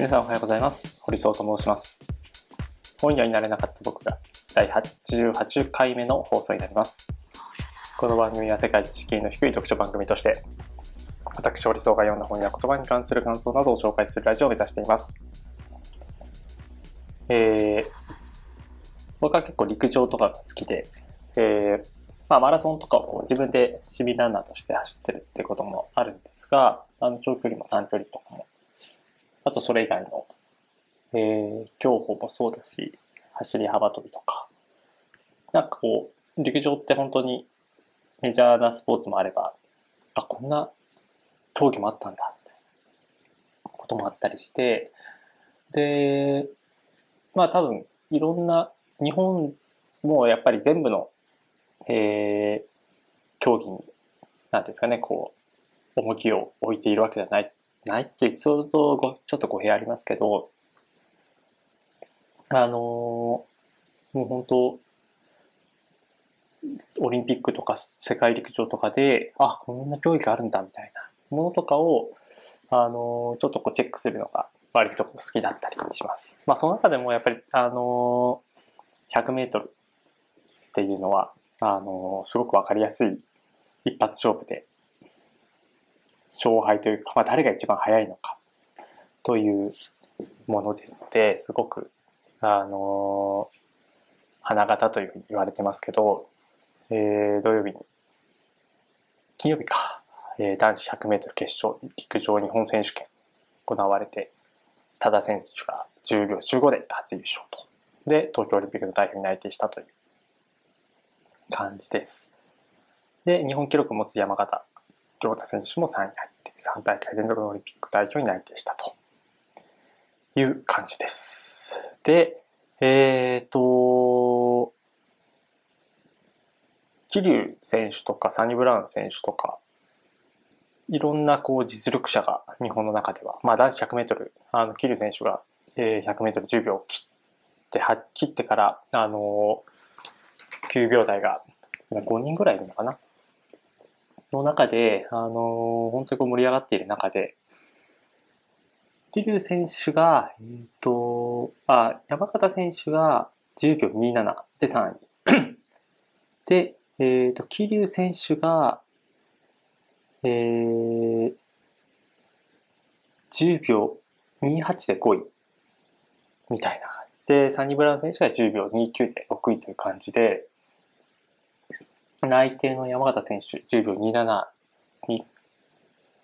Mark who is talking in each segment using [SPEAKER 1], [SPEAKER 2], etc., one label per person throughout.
[SPEAKER 1] 皆さんおはようございます。堀総と申します。本屋になれなかった僕が第88回目の放送になります。この番組は世界知識の低い読書番組として、私、堀総が読んだ本や言葉に関する感想などを紹介するラジオを目指しています。えー、僕は結構陸上とかが好きで、えーまあ、マラソンとかを自分で市民ランナーとして走ってるってこともあるんですが、あの長距離も短距離とかもあとそれ以外の、えー、競歩もそうだし、走り幅跳びとか。なんかこう、陸上って本当にメジャーなスポーツもあれば、あ、こんな競技もあったんだ、ってこともあったりして、で、まあ多分、いろんな、日本もやっぱり全部の、えー、競技に、なんですかね、こう、重きを置いているわけではないない？ってエピソードとちょっと語弊ありますけど、あのー、もう本当、オリンピックとか世界陸上とかで、あ、こんな競技があるんだみたいなものとかを、あのー、ちょっとこうチェックするのが割と好きだったりします。まあその中でもやっぱり、あのー、100メートルっていうのは、あのー、すごくわかりやすい一発勝負で、勝敗というか、まあ、誰が一番速いのかというものですので、すごく、あの、花形というふうに言われてますけど、えー、土曜日に、金曜日か、えー、男子100メートル決勝陸上日本選手権行われて、多田選手が10秒15で初優勝と。で、東京オリンピックの代表に内定したという感じです。で、日本記録を持つ山形亮太選手も3位に入って3大会連続のオリンピック代表に内定したという感じです。で、えっ、ー、と、桐生選手とかサニブラウン選手とか、いろんなこう実力者が日本の中では、まあ男子100メートル、あの、桐生選手が100メートル10秒切って、切ってから、あの、9秒台が5人ぐらいいるのかなの中で、あの、本当にこう盛り上がっている中で、桐生選手が、えっ、ー、と、あ、山形選手が10秒27で3位。で、えっ、ー、と、桐生選手が、えー、10秒28で5位。みたいな。で、サニブラウン選手が10秒29で6位という感じで、内定の山形選手10秒27に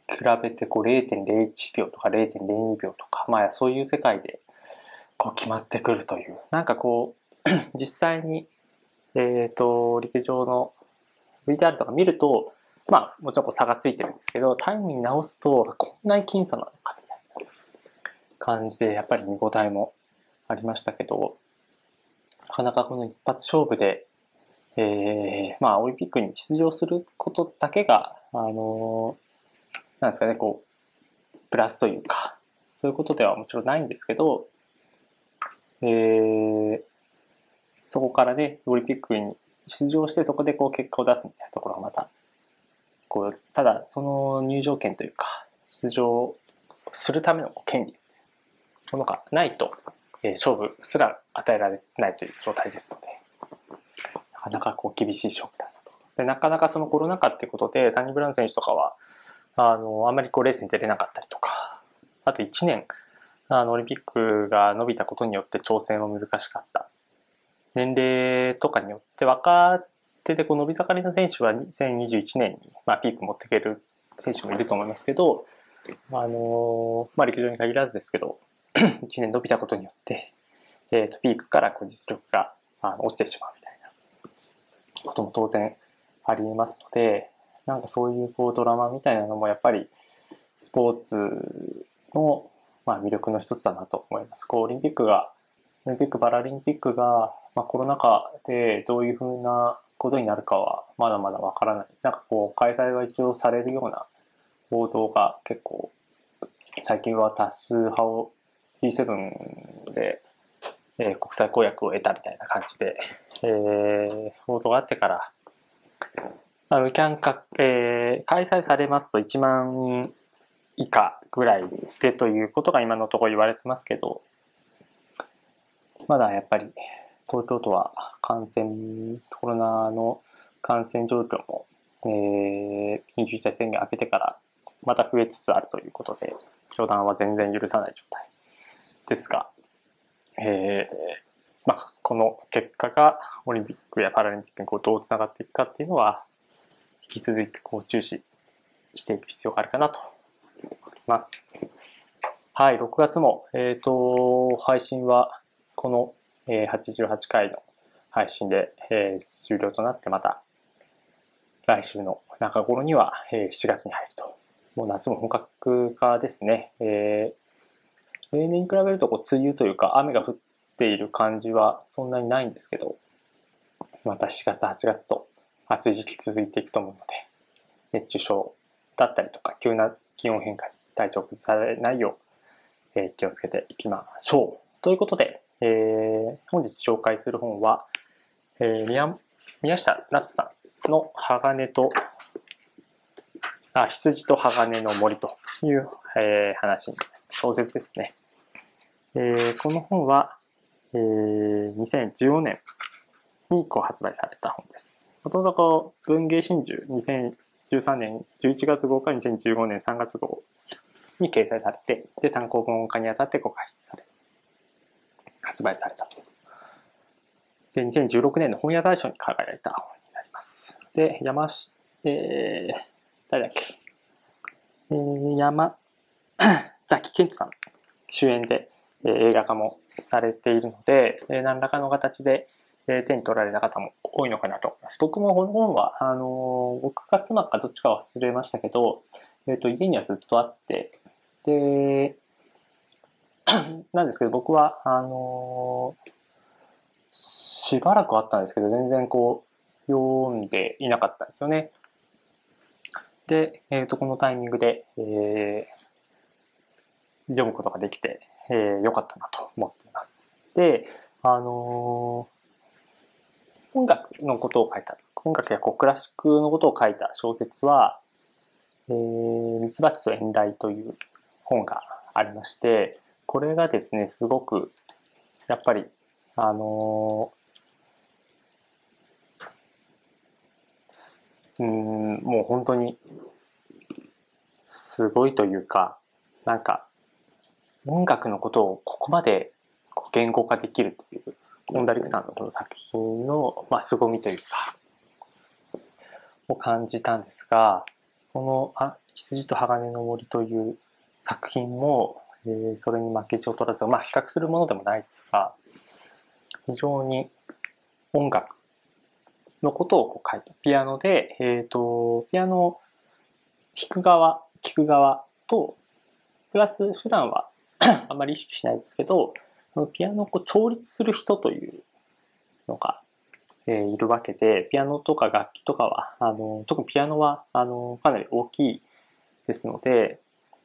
[SPEAKER 1] 比べてこう0.01秒とか0.02秒とか、まあそういう世界でこう決まってくるという、なんかこう、実際に、えっ、ー、と、陸上の VTR とか見ると、まあもちろんこう差がついてるんですけど、タイムに直すとこんなに僅差なのかみたいな感じで、やっぱり見応えもありましたけど、なかなかこの一発勝負でえー、まあ、オリンピックに出場することだけが、あのー、なんですかね、こう、プラスというか、そういうことではもちろんないんですけど、えー、そこからね、オリンピックに出場してそこでこう結果を出すみたいなところがまた、こう、ただその入場権というか、出場するための権利、ものがないと、えー、勝負すら与えられないという状態ですので、かなかこう厳しい勝負だなと。で、なかなかそのコロナ禍ってことで、サニブラウン選手とかは、あの、あんまりこうレースに出れなかったりとか、あと1年、あの、オリンピックが伸びたことによって挑戦は難しかった。年齢とかによって若手でこう伸び盛りの選手は2021年に、まあ、ピーク持っていける選手もいると思いますけど、あの、まあ、陸上に限らずですけど、1年伸びたことによって、えっ、ー、と、ピークからこう実力があの落ちてしまうみたいな。ことも当然ありますので、なんかそういうこうドラマみたいなのもやっぱりスポーツのまあ魅力の一つだなと思います。こうオリンピックが、オリンピック・パラリンピックが、まあ、コロナ禍でどういうふうなことになるかはまだまだわからない。なんかこう開催は一応されるような報道が結構最近は多数派を G7 で、えー、国際公約を得たみたいな感じで、えー、報道があってから、あの、キャンカ、えー、開催されますと1万以下ぐらいでということが今のところ言われてますけど、まだやっぱり東京都は感染、コロナの感染状況も、えー、緊急事態宣言明けてからまた増えつつあるということで、予断は全然許さない状態ですが、えー、まあ、この結果がオリンピックやパラリンピックにこうどうつながっていくかっていうのは、引き続きこう注視していく必要があるかなと思います。はい、6月も、えっ、ー、と、配信はこの、えー、88回の配信で、えー、終了となってまた来週の中頃には、えー、7月に入ると。もう夏も本格化ですね。えー、例年に比べるとこう梅雨というか雨が降っている感じはそんなにないんですけど、また4月、8月と暑い時期続いていくと思うので、熱中症だったりとか急な気温変化に体調崩されないよう、えー、気をつけていきましょう。ということで、えー、本日紹介する本は、えー、宮宮下夏さんの鋼とあ羊と鋼の森という、えー、話にな、小説ですね。えー、この本は、えー、2014年にこう発売された本です。もともと文芸春秋2013年11月号から2015年3月号に掲載されて、で、単行本化にあたってこう開発され、発売されたと。で、2016年の本屋大賞に輝いた本になります。で、山下、えー、誰だっけ、えー、山、ザキケントさん主演で、えー、映画化もされているので、えー、何らかの形で、えー、手に取られた方も多いのかなと思います。僕もこの本は、あのー、僕か妻かどっちか忘れましたけど、えっ、と、家にはずっとあって、で、なんですけど、僕は、あのー、しばらくあったんですけど、全然こう、読んでいなかったんですよね。で、えっ、ー、と、このタイミングで、えー、読むことができて、えー、よかったなと思っています。で、あのー、音楽のことを書いた、音楽やこうクラシックのことを書いた小説は、えー、ミツバチと遠雷という本がありまして、これがですね、すごく、やっぱり、あのー、うん、もう本当に、すごいというか、なんか、音楽のことをここまで言語化できるという、本田陸さんのこの作品の、まあ、凄みというか、を感じたんですが、この、あ、羊と鋼の森という作品も、えー、それに負けちを取らず、まあ比較するものでもないですが、非常に音楽のことをこう書いて、ピアノで、えっ、ー、と、ピアノを弾く側、聴く側と、プラス普段は あんまり意識しないですけど、そのピアノをこう調律する人というのが、えー、いるわけで、ピアノとか楽器とかは、あの、特にピアノは、あの、かなり大きいですので、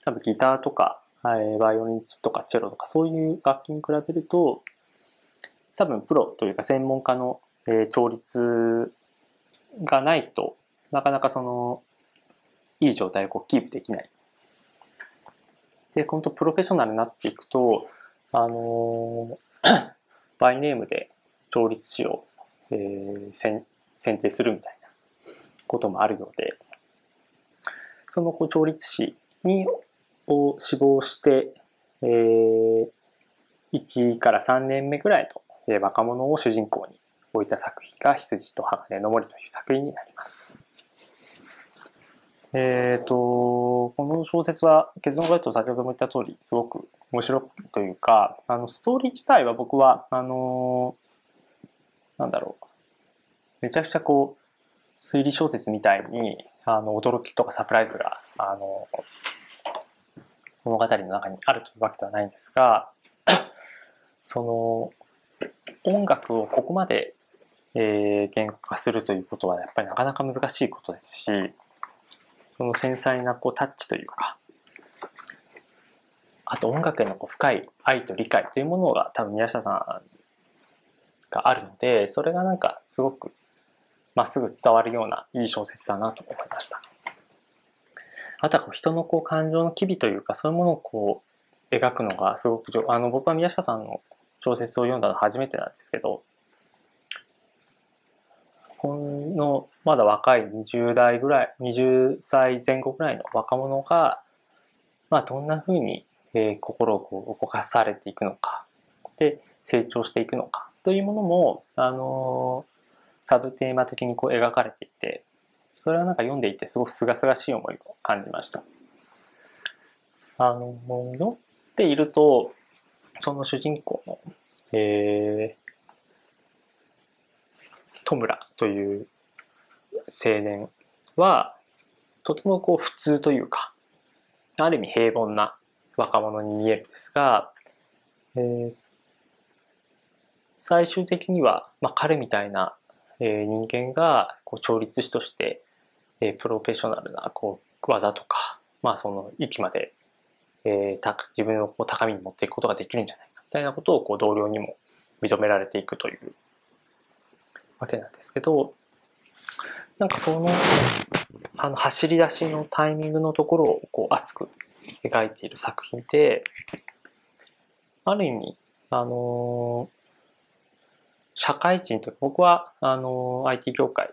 [SPEAKER 1] 多分ギターとか、はい、バイオリンとかチェロとかそういう楽器に比べると、多分プロというか専門家の、えー、調律がないとなかなかそのいい状態をこうキープできない。で、本当プロフェッショナルになっていくと、あの、バイネームで調律師を、えー、選定するみたいなこともあるようで、そのこう調律師にを志望して、えー、1から3年目ぐらいの若者を主人公に置いた作品が羊と鋼の森という作品になります。えっ、ー、と、この小説は結論から言うと先ほども言った通りすごく面白いというか、あの、ストーリー自体は僕は、あのなんだろう、めちゃくちゃこう、推理小説みたいに、あの、驚きとかサプライズが、あの、物語の中にあるというわけではないんですが、その、音楽をここまで、えー、言語化するということはやっぱりなかなか難しいことですし、その繊細なこうタッチというか、あと音楽へのこう深い愛と理解というものが多分宮下さんがあるので、それがなんかすごくまっすぐ伝わるようないい小説だなと思いました。あとはこう人のこう感情の機微というか、そういうものをこう描くのがすごく、あの、僕は宮下さんの小説を読んだの初めてなんですけど、ほんのまだ若い20代ぐらい、20歳前後ぐらいの若者が、まあどんな風に、えー、心をこう動かされていくのか、で、成長していくのかというものも、あの、サブテーマ的にこう描かれていて、それはなんか読んでいてすごく清々しい思いを感じました。あの、読んでいると、その主人公の、えー、戸村という青年は、とてもこう普通というか、ある意味平凡な若者に見えるんですが、えー、最終的には、まあ、彼みたいな、えー、人間がこう調律師として、えー、プロフェッショナルなこう技とか、まあ、その域まで、えー、た自分をこう高みに持っていくことができるんじゃないかみたいなことをこう同僚にも認められていくというわけなんですけど、なんかその、あの、走り出しのタイミングのところをこう熱く描いている作品で、ある意味、あの社会人と、僕は、あの IT 業界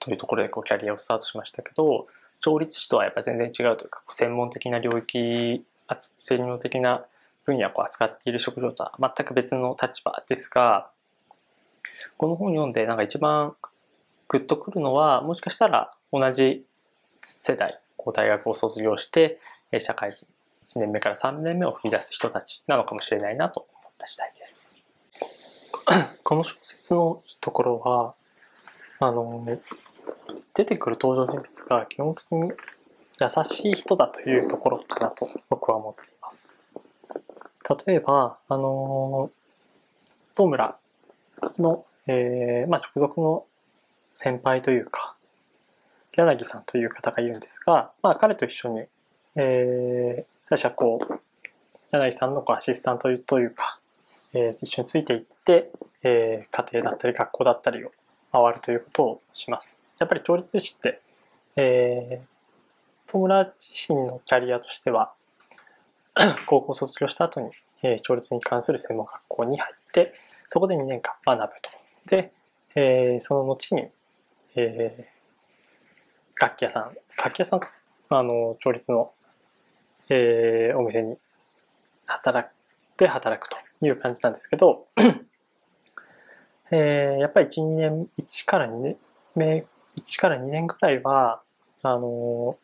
[SPEAKER 1] というところでこうキャリアをスタートしましたけど、調律師とはやっぱ全然違うというか、専門的な領域、専門的な分野を扱っている職業とは全く別の立場ですが、この本読んでなんか一番グッとくるのは、もしかしたら同じ世代、こう大学を卒業して、社会人1年目から3年目を踏み出す人たちなのかもしれないなと思った次第です。この小説のところは、あの、出てくる登場人物が基本的に優しい人だというところかなと僕は思っています。例えば、あの、東村のえー、まあ、直属の先輩というか、柳さんという方がいるんですが、まあ、彼と一緒に、えー、最初はこう、柳さんのこうアシスタントというか、えー、一緒についていって、えー、家庭だったり学校だったりを回るということをします。やっぱり調律師って、えー、友達自身のキャリアとしては、高校卒業した後に、えー、調律に関する専門学校に入って、そこで2年間学ぶと。で、えー、その後に、えー、楽器屋さん、楽器屋さん、あの、調律の、えー、お店に働く、で働くという感じなんですけど、えー、やっぱり1、2年、1から2年目、1から2年ぐらいは、あの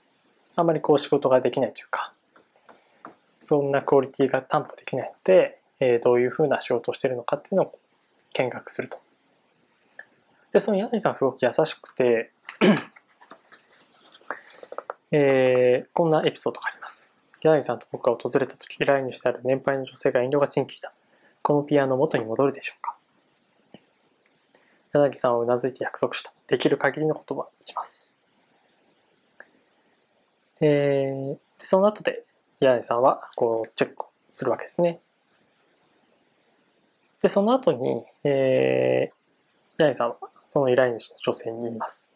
[SPEAKER 1] あまりこう仕事ができないというか、そんなクオリティが担保できないので、えー、どういうふうな仕事をしてるのかっていうのを見学すると。で、その柳さんすごく優しくてえー、こんなエピソードがあります。柳さんと僕が訪れた時、依頼主である年配の女性が遠慮がちに聞いた。このピアノ元に戻るでしょうか柳さんはうなずいて約束した。できる限りの言葉します。えー、でその後で柳さんはこうチェックするわけですね。で、その後に、えー、柳さんはその依頼主の女性に言います。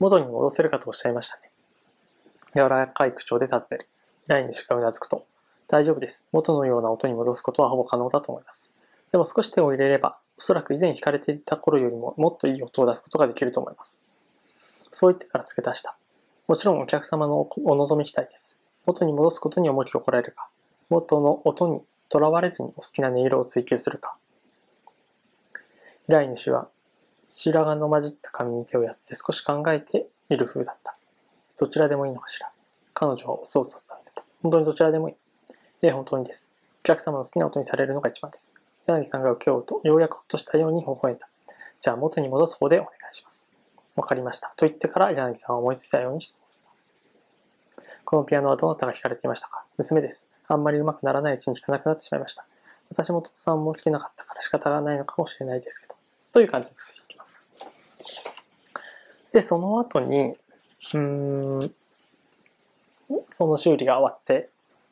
[SPEAKER 1] 元に戻せるかとおっしゃいましたね。柔らかい口調で尋ねる。依頼主がうなずくと、大丈夫です。元のような音に戻すことはほぼ可能だと思います。でも少し手を入れれば、おそらく以前弾かれていた頃よりももっといい音を出すことができると思います。そう言ってから付け出した。もちろんお客様のお望み次第です。元に戻すことに思い切り怒られるか、元の音にとらわれずにお好きな音色を追求するか。依頼主は白髪の混じった髪に手をやって少し考えている風だった。どちらでもいいのかしら。彼女はそうそうさせた。本当にどちらでもいい。ええ、本当にです。お客様の好きな音にされるのが一番です。柳さんが受けようと、ようやくほっとしたように微笑んだ。じゃあ元に戻す方でお願いします。わかりました。と言ってから柳さんは思いついたように質問した。このピアノはどなたが弾かれていましたか？娘です。あんまり上手くならないうちに弾かなくなってしまいました。私も父さんも弾けなかったから仕方がないのかもしれないですけど。という感じです。で、その後に、うん、その修理が終わって、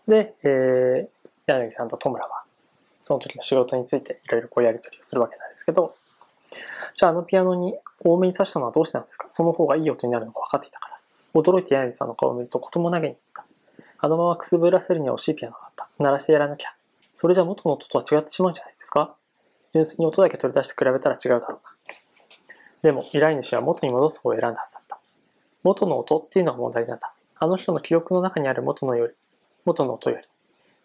[SPEAKER 1] で、えー、柳さんと戸村は、その時の仕事についていろいろこうやり取りをするわけなんですけど、じゃああのピアノに多めに刺したのはどうしてなんですか？その方がいい音になるのが分かっていたから。驚いて柳さんの顔を見ると子供投げに行った。あのままくすぶらせるには惜しいピアノだった。鳴らしてやらなきゃ。それじゃ元の音とは違ってしまうんじゃないですか？純粋に音だけ取り出して比べたら違うだろうな。でも、依頼主は元に戻す方を選んだはずだった。元の音っていうのが問題なんだ。あの人の記憶の中にある元のより、元の音より、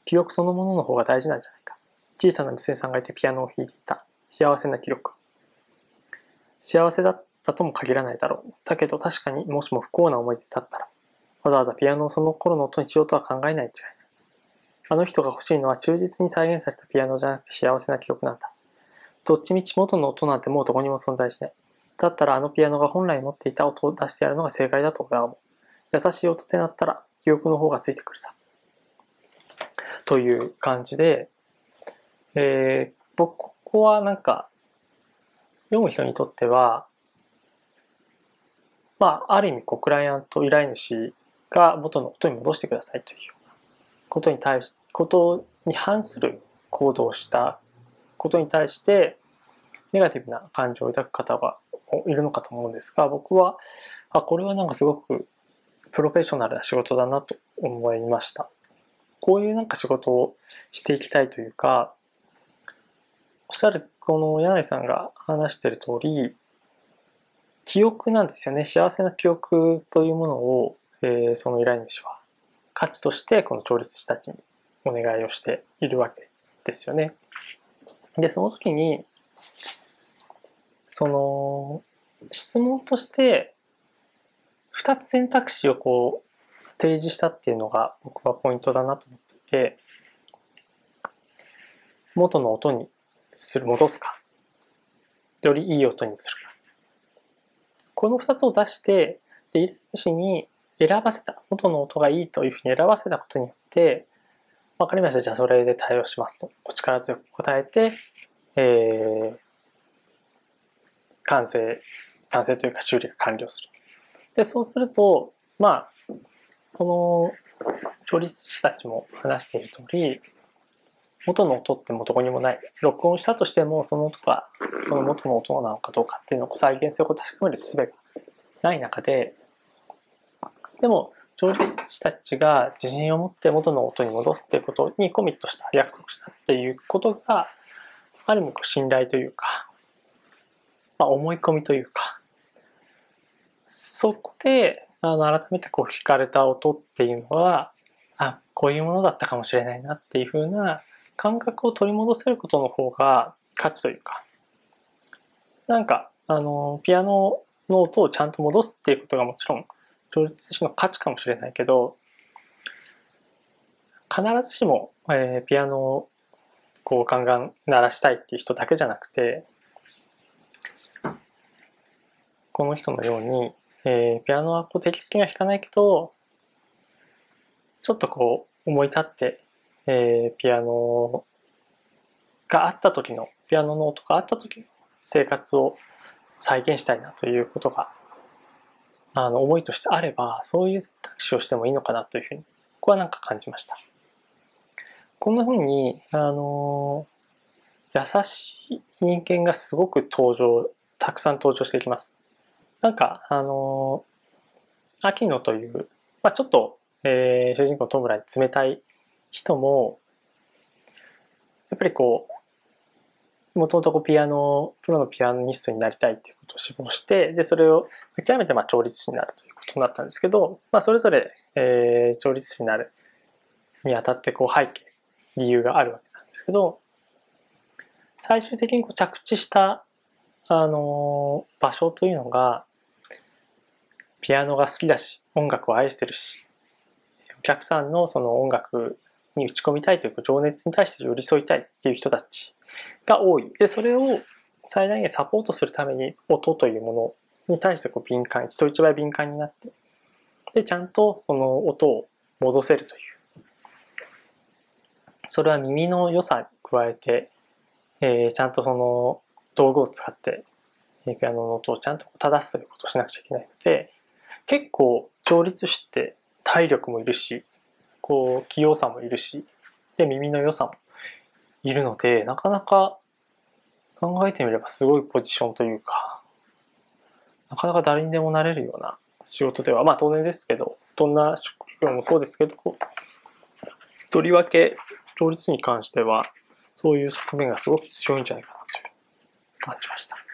[SPEAKER 1] 記憶そのものの方が大事なんじゃないか。小さな娘さんがいてピアノを弾いていた。幸せな記録。幸せだったとも限らないだろう。だけど確かにもしも不幸な思い出だったら、わざわざピアノをその頃の音にしようとは考えない違いない。あの人が欲しいのは忠実に再現されたピアノじゃなくて幸せな記憶なんだ。どっちみち元の音なんてもうどこにも存在しない。だったらあのピアノが本来持っていた音を出してやるのが正解だと俺は思う。優しい音ってなったら記憶の方がついてくるさ。という感じで、えー、僕、ここはなんか、読む人にとっては、まあ、ある意味こう、クライアント、依頼主が元の音に戻してくださいということに対し、ことに反する行動をしたことに対して、ネガティブな感情を抱く方がいるのかと思うんですが、僕は、あ、これはなんかすごくプロフェッショナルな仕事だなと思いました。こういうなんか仕事をしていきたいというか、おっしゃるこの柳井さんが話してる通り、記憶なんですよね。幸せな記憶というものを、えー、その依頼主は価値としてこの調律師たちにお願いをしているわけですよね。で、その時に、その、質問として2つ選択肢をこう提示したっていうのが僕はポイントだなと思っていて元の音にする戻すか。よりいい音にするか。この2つを出してで依頼主に選ばせた。元の音がいいというふうに選ばせたことによって分かりました。じゃあそれで対応しますと。お力強く答えて、えー、完成完成というか修理が完了するで、そうすると、まあ、この調理師たちも話している通り、元の音ってもどこにもない。録音したとしても、その音が、この元の音なのかどうかっていうのを再現性を確かめる術がない中で、でも、調理師たちが自信を持って元の音に戻すっていうことにコミットした、約束したっていうことが、ある意味信頼というか、まあ、思い込みというか、そこで、あの、改めてこう聞かれた音っていうのは、あ、こういうものだったかもしれないなっていうふうな感覚を取り戻せることの方が価値というか、なんか、あの、ピアノの音をちゃんと戻すっていうことがもちろん、両立師の価値かもしれないけど、必ずしも、えー、ピアノをこうガンガン鳴らしたいっていう人だけじゃなくて、この人のように、えー、ピアノはこう定期的には弾かないけど、ちょっとこう思い立って、えー、ピアノがあった時の、ピアノの音があった時の生活を再現したいなということが、あの、思いとしてあれば、そういう選択肢をしてもいいのかなというふうに、ここはなんか感じました。こんなふうに、あの優しい人間がすごく登場、たくさん登場していきます。なんか、あのー、秋野という、まあ、ちょっと、えー、主人公の戸村に冷たい人も、やっぱりこう、もともとピアノ、プロのピアノニストになりたいっていうことを志望して、で、それを諦めて、まあ、調律師になるということになったんですけど、まあ、それぞれ、えー、調律師になるにあたって、こう、背景、理由があるわけなんですけど、最終的にこう着地した、あのー、場所というのが、ピアノが好きだし、音楽を愛してるし、お客さんのその音楽に打ち込みたいという情熱に対して寄り添いたいっていう人たちが多い。で、それを最大限サポートするために音というものに対してこう敏感、人一倍敏感になって、で、ちゃんとその音を戻せるという。それは耳の良さに加えて、えー、ちゃんとその道具を使って、ピアノの音をちゃんと正すということをしなくちゃいけないので、結構調律師って体力もいるし、こう、器用さもいるし、で、耳の良さもいるので、なかなか考えてみればすごいポジションというか、なかなか誰にでもなれるような仕事では、まあ当然ですけど、どんな職業もそうですけど、とりわけ両立に関しては、そういう側面がすごく強いんじゃないかなという感じました。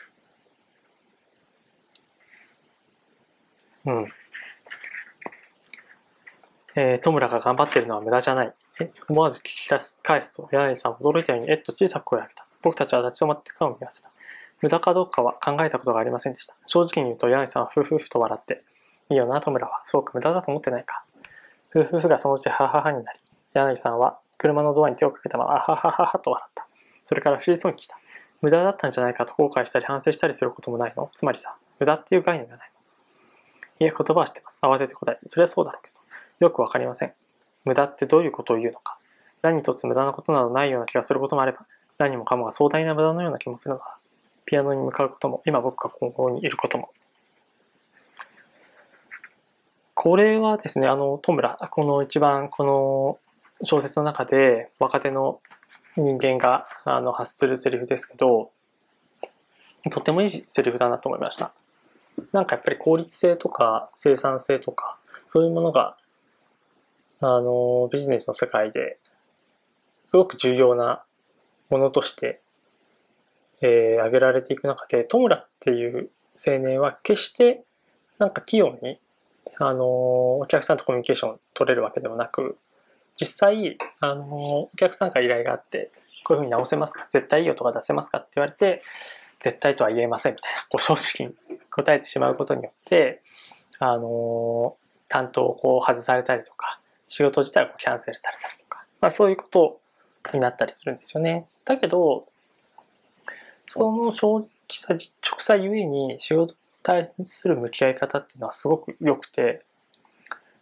[SPEAKER 1] うん。えー、戸村が頑張ってるのは無駄じゃない。え思わず聞き返すと、柳さん驚いたように、えっと小さく声を上げた。僕たちは立ち止まって顔を見合わせた。無駄かどうかは考えたことがありませんでした。正直に言うと柳さんはふふふと笑って、いいよな、戸村は。そうか、無駄だと思ってないか。ふふふがそのうちはははになり、柳さんは車のドアに手をかけたまま、あははははと笑った。それから不思議そうに来た。無駄だったんじゃないかと後悔したり反省したりすることもないの？つまりさ、無駄っていう概念がないの。言葉は知ってます。慌てて答え。それはそうだろうけど。よくわかりません。無駄ってどういうことを言うのか。何一つ無駄なことなどないような気がすることもあれば、何もかもが壮大な無駄のような気もするのだ。ピアノに向かうことも、今僕が高校にいることも。これはですね、あの、戸村、この一番この小説の中で若手の人間があの発するセリフですけど、とてもいいセリフだなと思いました。なんかやっぱり効率性とか生産性とか、そういうものが、あの、ビジネスの世界ですごく重要なものとして、えー、挙げられていく中で、戸村っていう青年は決してなんか器用に、あの、お客さんとコミュニケーション取れるわけでもなく、実際、あの、お客さんから依頼があって、こういうふうに直せますか？絶対いい音が出せますか？って言われて、絶対とは言えませんみたいな、こう正直に答えてしまうことによって、あの、担当をこう外されたりとか、仕事自体をキャンセルされたりとか、まあそういうことになったりするんですよね。だけど、その正直さ、直さゆえに仕事に対する向き合い方っていうのはすごく良くて、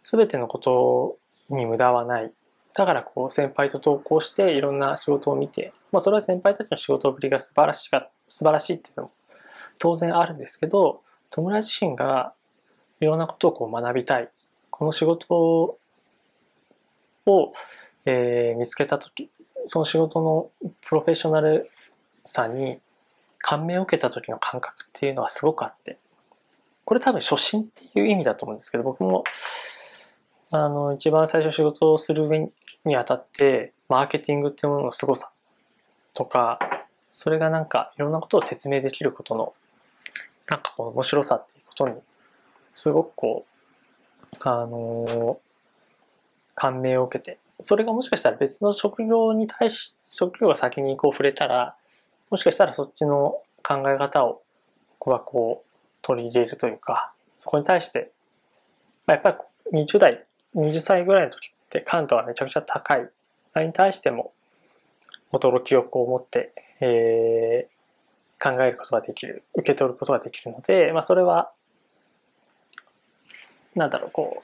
[SPEAKER 1] すべてのことに無駄はない。だからこう先輩と同行していろんな仕事を見て、まあそれは先輩たちの仕事ぶりが素晴らしいか、素晴らしいっていうのも当然あるんですけど、戸村自身がいろんなことをこう学びたい。この仕事を、えー、見つけた時、その仕事のプロフェッショナルさに感銘を受けた時の感覚っていうのはすごくあって、これ多分初心っていう意味だと思うんですけど、僕もあの、一番最初仕事をする上にあたって、マーケティングっていうものの凄さとか、それがなんかいろんなことを説明できることの、なんかこの面白さっていうことに、すごくこう、あのー、感銘を受けて、それがもしかしたら別の職業に対し、職業が先にこう触れたら、もしかしたらそっちの考え方を、僕はこう、取り入れるというか、そこに対して、まあ、やっぱり20代20歳ぐらいの時って感度はめちゃくちゃ高い。それに対しても驚きをこう持って、えー、考えることができる、受け取ることができるので、まあそれは、なんだろう、こ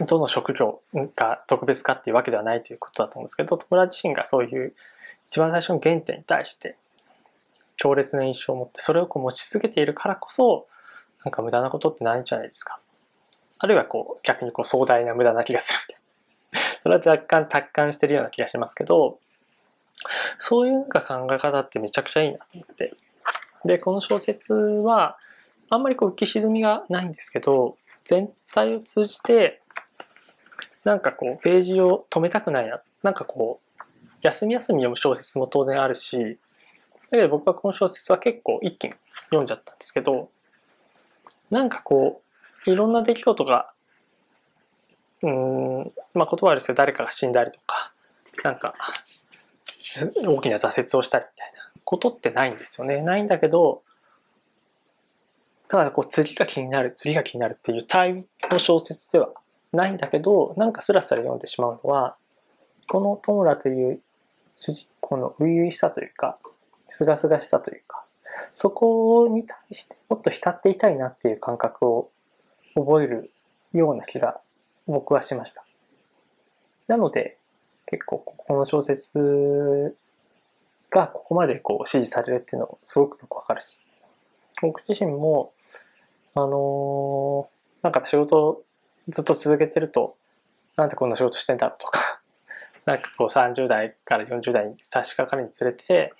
[SPEAKER 1] う、どの職業が特別かっていうわけではないということだと思うんですけど、友達自身がそういう一番最初の原点に対して強烈な印象を持って、それをこう持ち続けているからこそ、なんか無駄なことってないんじゃないですか。あるいはこう逆にこう壮大な無駄な気がするみたいなそれは若干達観してるような気がしますけど、そういうなんか考え方ってめちゃくちゃいいなと思って。で、この小説は、あんまりこう浮き沈みがないんですけど、全体を通じて、なんかこう、ページを止めたくないな。なんかこう、休み休み読む小説も当然あるし、だけど僕はこの小説は結構一気に読んじゃったんですけど、なんかこう、いろんな出来事が、うん、まあ言葉ですけど誰かが死んだりとか、なんか、大きな挫折をしたりみたいなことってないんですよね。ないんだけど、ただこう次が気になる、次が気になるっていうタイの小説ではないんだけど、なんかスラスラ読んでしまうのは、この戸村という主人公の初々しさというか、すがすがしさというか、そこに対してもっと浸っていたいなっていう感覚を覚えるような気が僕はしました。なので、結構この小説がここまでこう支持されるっていうのすごくよくわかるし、僕自身も、あのー、なんか仕事ずっと続けてると、なんでこんな仕事してんだろうとか、なんかこう30代から40代に差し掛かるにつれて、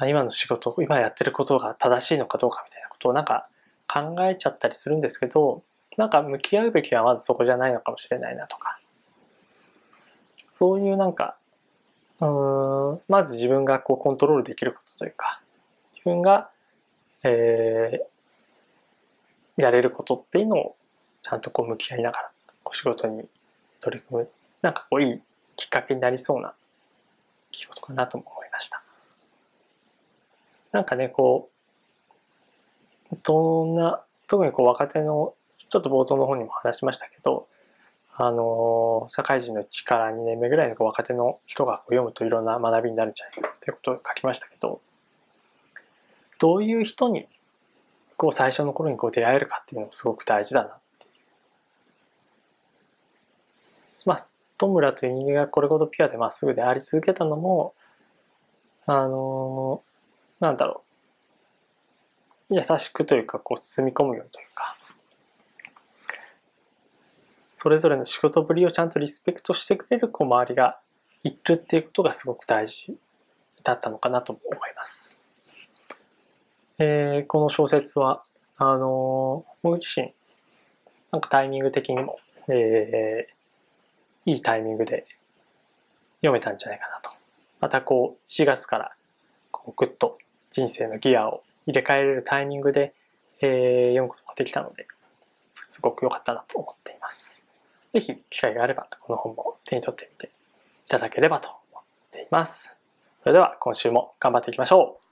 [SPEAKER 1] 今の仕事、今やってることが正しいのかどうかみたいなことをなんか考えちゃったりするんですけど、なんか向き合うべきはまずそこじゃないのかもしれないなとか、そういうなんか、うん、まず自分がこうコントロールできることというか、自分が、えー、やれることっていうのをちゃんとこう向き合いながら、お仕事に取り組む、なんかこういいきっかけになりそうな出来事かなと思いました。なんかね、こう、どんな、特にこう若手の、ちょっと冒頭の方にも話しましたけど、あの、社会人の1から2年目ぐらいの若手の人が読むといろんな学びになるんじゃないかということを書きましたけど、どういう人にこう最初の頃にこう出会えるかっていうのもすごく大事だなっていう。まあ、戸村という人間がこれほどピュアでまっすぐであり続けたのも、あの、なんだろう。優しくというか、こう包み込むようにというか、それぞれの仕事ぶりをちゃんとリスペクトしてくれるこう周りがいるっていうことがすごく大事だったのかなと思います。えー、この小説は、あの僕自身、なんかタイミング的にも、えー、いいタイミングで読めたんじゃないかなと。またこう、4月から、こう、ぐっと人生のギアを入れ替えれるタイミングで、えー、読むことができたので、すごく良かったなと思っています。ぜひ、機会があれば、この本も手に取ってみていただければと思っています。それでは、今週も頑張っていきましょう。